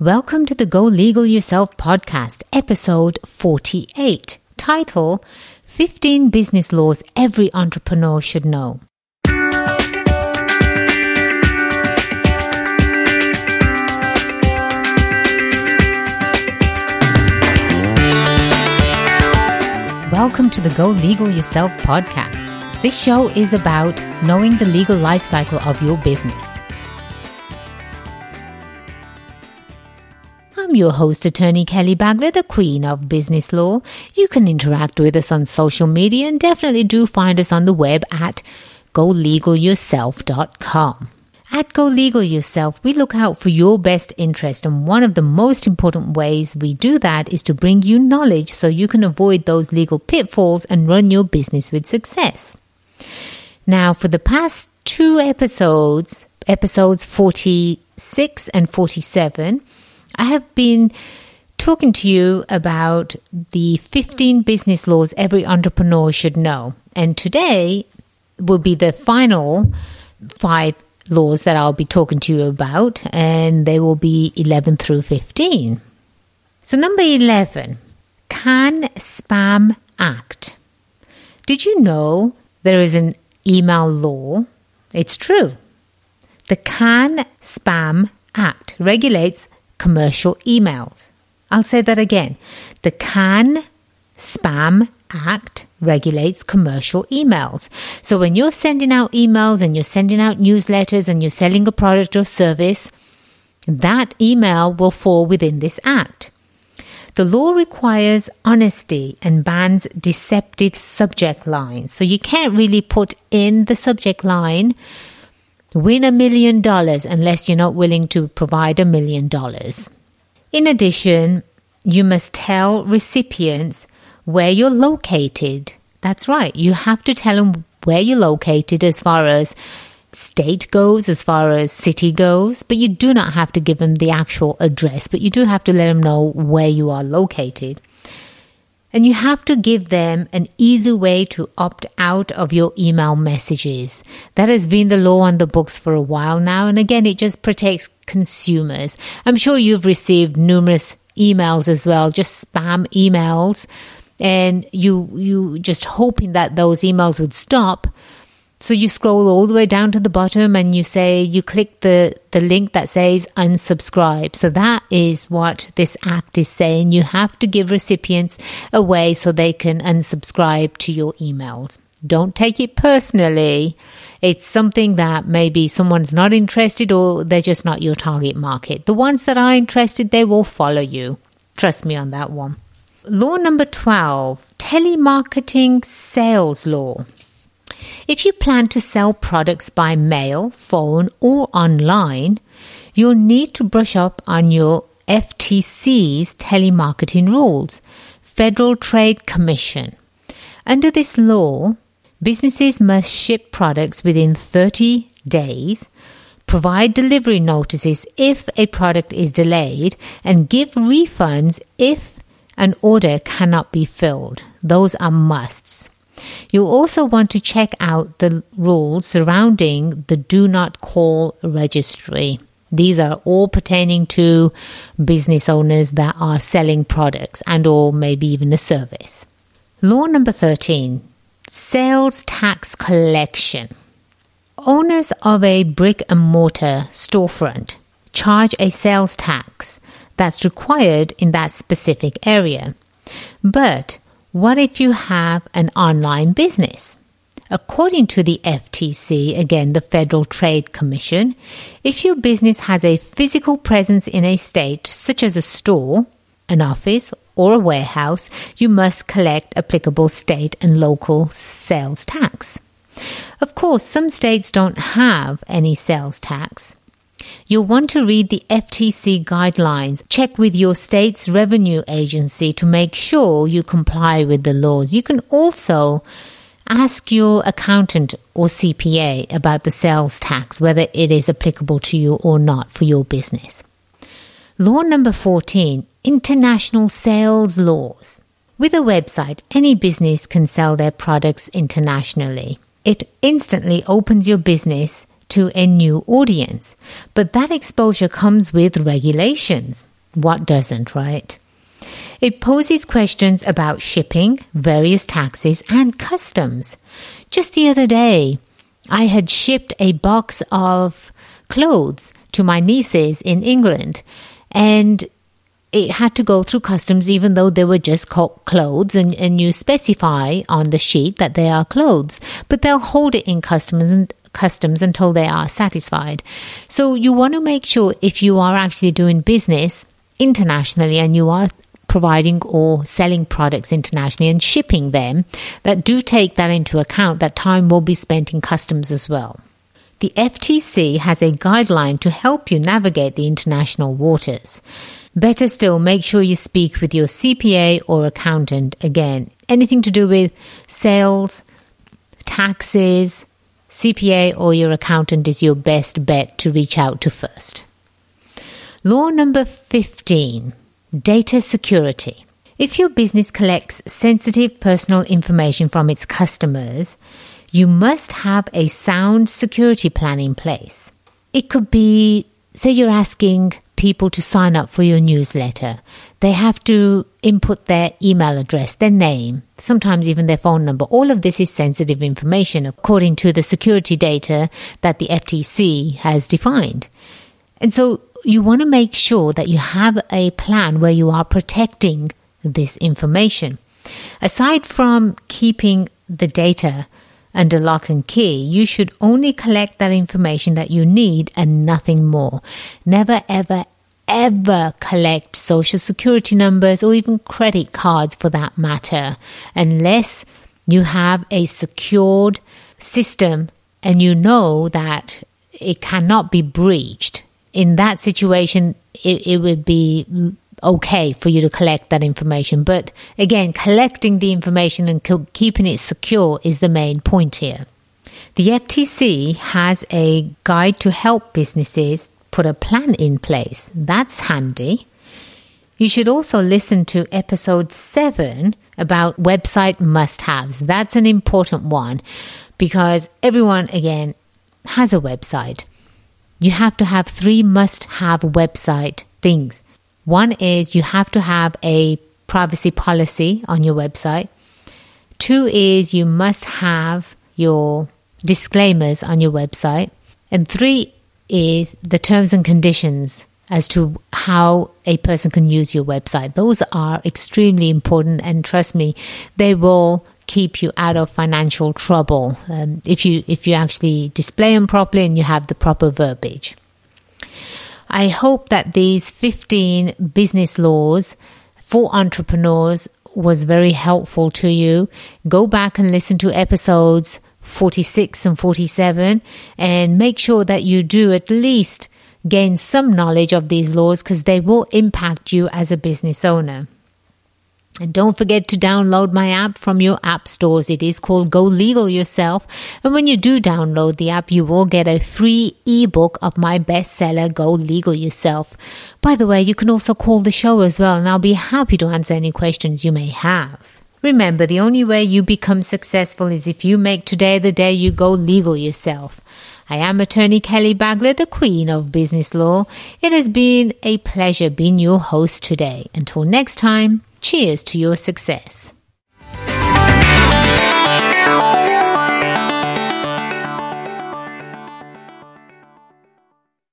Welcome to the Go Legal Yourself podcast, episode 48, title 15 Business Laws Every Entrepreneur Should Know. Welcome to the Go Legal Yourself podcast. This show is about knowing the legal life cycle of your business. Your host, attorney Kelly Bagla, the queen of business law. You can interact with us on social media and definitely do find us on the web at golegalyourself.com. At Go Legal Yourself, we look out for your best interest, and one of the most important ways we do that is to bring you knowledge so you can avoid those legal pitfalls and run your business with success. Now, for the past two episodes, episodes 46 and 47, I have been talking to you about the 15 business laws every entrepreneur should know. And today will be the final five laws that I'll be talking to you about, and they will be 11 through 15. So, number 11 Can Spam Act. Did you know there is an email law? It's true. The Can Spam Act regulates commercial emails. I'll say that again. The Can Spam Act regulates commercial emails. So when you're sending out emails and you're sending out newsletters and you're selling a product or service, that email will fall within this act. The law requires honesty and bans deceptive subject lines. So you can't really put in the subject line, win a million dollars, unless you're not willing to provide a million dollars. In addition, you must tell recipients where you're located. That's right. You have to tell them where you're located as far as state goes, as far as city goes, but you do not have to give them the actual address, but you do have to let them know where you are located. And you have to give them an easy way to opt out of your email messages. That has been the law on the books for a while now. And again, it just protects consumers. I'm sure you've received numerous emails as well, just spam emails and you you just hoping that those emails would stop so you scroll all the way down to the bottom and you say you click the the link that says unsubscribe. So that is what this act is saying. You have to give recipients a way so they can unsubscribe to your emails. Don't take it personally. It's something that maybe someone's not interested or they're just not your target market. The ones that are interested they will follow you. Trust me on that one. Law number 12 Telemarketing Sales Law. If you plan to sell products by mail, phone, or online, you'll need to brush up on your FTC's telemarketing rules, Federal Trade Commission. Under this law, businesses must ship products within 30 days, provide delivery notices if a product is delayed, and give refunds if an order cannot be filled. Those are musts. You'll also want to check out the rules surrounding the do not call registry. These are all pertaining to business owners that are selling products and or maybe even a service. Law number 13, sales tax collection. Owners of a brick and mortar storefront charge a sales tax that's required in that specific area. But what if you have an online business? According to the FTC, again, the Federal Trade Commission, if your business has a physical presence in a state, such as a store, an office, or a warehouse, you must collect applicable state and local sales tax. Of course, some states don't have any sales tax, You'll want to read the FTC guidelines. Check with your state's revenue agency to make sure you comply with the laws. You can also ask your accountant or CPA about the sales tax, whether it is applicable to you or not for your business. Law number 14 International Sales Laws. With a website, any business can sell their products internationally. It instantly opens your business to a new audience. But that exposure comes with regulations. What doesn't, right? It poses questions about shipping, various taxes, and customs. Just the other day, I had shipped a box of clothes to my nieces in England, and it had to go through customs even though they were just clothes and, and you specify on the sheet that they are clothes but they'll hold it in customs and customs until they are satisfied so you want to make sure if you are actually doing business internationally and you are providing or selling products internationally and shipping them that do take that into account that time will be spent in customs as well the FTC has a guideline to help you navigate the international waters. Better still, make sure you speak with your CPA or accountant again. Anything to do with sales, taxes, CPA or your accountant is your best bet to reach out to first. Law number 15 Data Security. If your business collects sensitive personal information from its customers, you must have a sound security plan in place. It could be, say, you're asking people to sign up for your newsletter. They have to input their email address, their name, sometimes even their phone number. All of this is sensitive information according to the security data that the FTC has defined. And so you want to make sure that you have a plan where you are protecting this information. Aside from keeping the data under lock and key, you should only collect that information that you need and nothing more. Never, ever, ever collect social security numbers or even credit cards for that matter, unless you have a secured system and you know that it cannot be breached. In that situation, it, it would be okay for you to collect that information. But again, collecting the information and keeping it secure is the main point here. The FTC has a guide to help businesses put a plan in place. That's handy. You should also listen to episode 7 about website must haves. That's an important one because everyone, again, has a website. You have to have three must have website things one is you have to have a privacy policy on your website. Two is you must have your disclaimers on your website. And three is the terms and conditions as to how a person can use your website. Those are extremely important, and trust me, they will keep you out of financial trouble um, if you if you actually display them properly and you have the proper verbiage. I hope that these 15 business laws for entrepreneurs was very helpful to you. Go back and listen to episodes 46 and 47 and make sure that you do at least gain some knowledge of these laws because they will impact you as a business owner. And don't forget to download my app from your app stores. It is called Go Legal Yourself. And when you do download the app, you will get a free ebook of my bestseller, Go Legal Yourself. By the way, you can also call the show as well, and I'll be happy to answer any questions you may have. Remember, the only way you become successful is if you make today the day you go legal yourself. I am attorney Kelly Bagla, the Queen of Business Law. It has been a pleasure being your host today. Until next time, Cheers to your success.